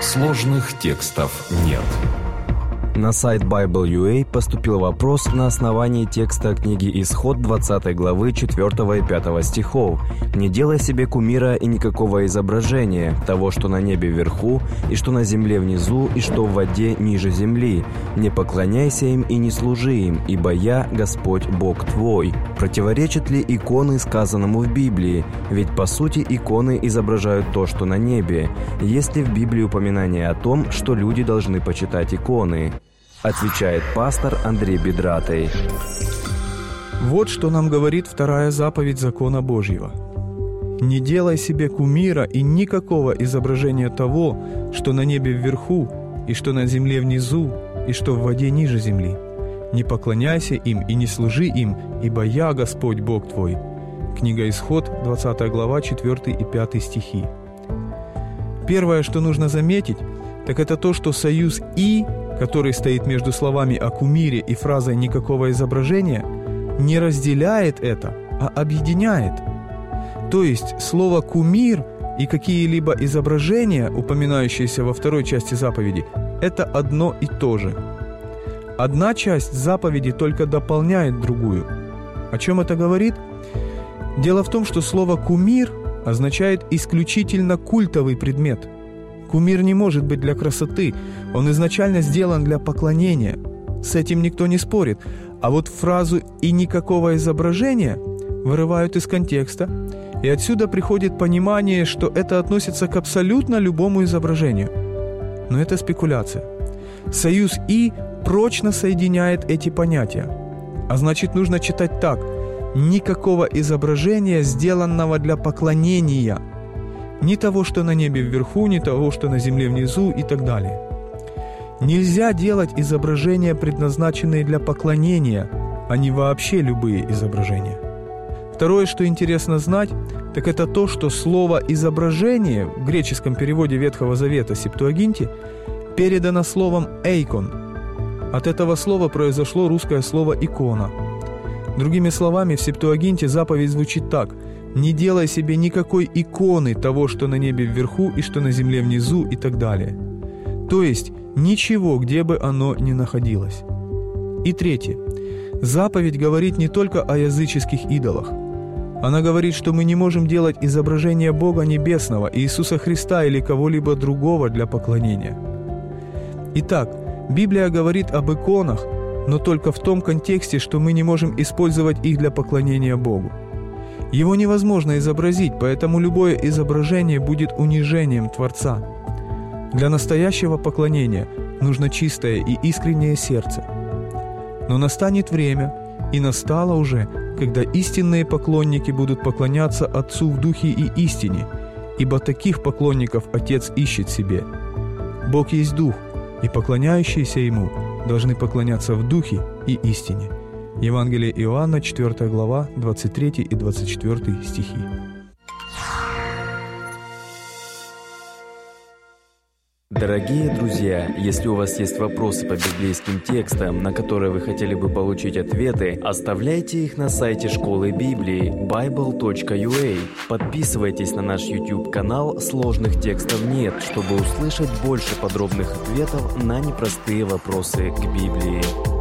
Сложных текстов нет. На сайт Bible.ua поступил вопрос на основании текста книги Исход 20 главы 4 и 5 стихов. «Не делай себе кумира и никакого изображения, того, что на небе вверху, и что на земле внизу, и что в воде ниже земли. Не поклоняйся им и не служи им, ибо я Господь Бог твой». Противоречат ли иконы сказанному в Библии? Ведь по сути иконы изображают то, что на небе. Есть ли в Библии упоминание о том, что люди должны почитать иконы? Отвечает пастор Андрей Бедратый. Вот что нам говорит вторая заповедь закона Божьего. «Не делай себе кумира и никакого изображения того, что на небе вверху, и что на земле внизу, и что в воде ниже земли. Не поклоняйся им и не служи им, ибо я Господь Бог твой». Книга Исход, 20 глава, 4 и 5 стихи. Первое, что нужно заметить, так это то, что союз «и» который стоит между словами о кумире и фразой «никакого изображения», не разделяет это, а объединяет. То есть слово «кумир» и какие-либо изображения, упоминающиеся во второй части заповеди, это одно и то же. Одна часть заповеди только дополняет другую. О чем это говорит? Дело в том, что слово «кумир» означает исключительно культовый предмет – Кумир не может быть для красоты, он изначально сделан для поклонения. С этим никто не спорит. А вот фразу «и никакого изображения» вырывают из контекста, и отсюда приходит понимание, что это относится к абсолютно любому изображению. Но это спекуляция. Союз «и» прочно соединяет эти понятия. А значит, нужно читать так. Никакого изображения, сделанного для поклонения – ни того, что на небе вверху, ни того, что на земле внизу и так далее. Нельзя делать изображения, предназначенные для поклонения, а не вообще любые изображения. Второе, что интересно знать, так это то, что слово «изображение» в греческом переводе Ветхого Завета Септуагинте передано словом «эйкон». От этого слова произошло русское слово «икона». Другими словами, в Септуагинте заповедь звучит так – не делай себе никакой иконы того, что на небе вверху и что на земле внизу и так далее. То есть ничего, где бы оно ни находилось. И третье. Заповедь говорит не только о языческих идолах. Она говорит, что мы не можем делать изображение Бога Небесного, Иисуса Христа или кого-либо другого для поклонения. Итак, Библия говорит об иконах, но только в том контексте, что мы не можем использовать их для поклонения Богу. Его невозможно изобразить, поэтому любое изображение будет унижением Творца. Для настоящего поклонения нужно чистое и искреннее сердце. Но настанет время, и настало уже, когда истинные поклонники будут поклоняться Отцу в Духе и истине, ибо таких поклонников Отец ищет себе. Бог есть Дух, и поклоняющиеся Ему должны поклоняться в Духе и истине – Евангелие Иоанна, 4 глава, 23 и 24 стихи. Дорогие друзья, если у вас есть вопросы по библейским текстам, на которые вы хотели бы получить ответы, оставляйте их на сайте школы Библии bible.ua. Подписывайтесь на наш YouTube-канал «Сложных текстов нет», чтобы услышать больше подробных ответов на непростые вопросы к Библии.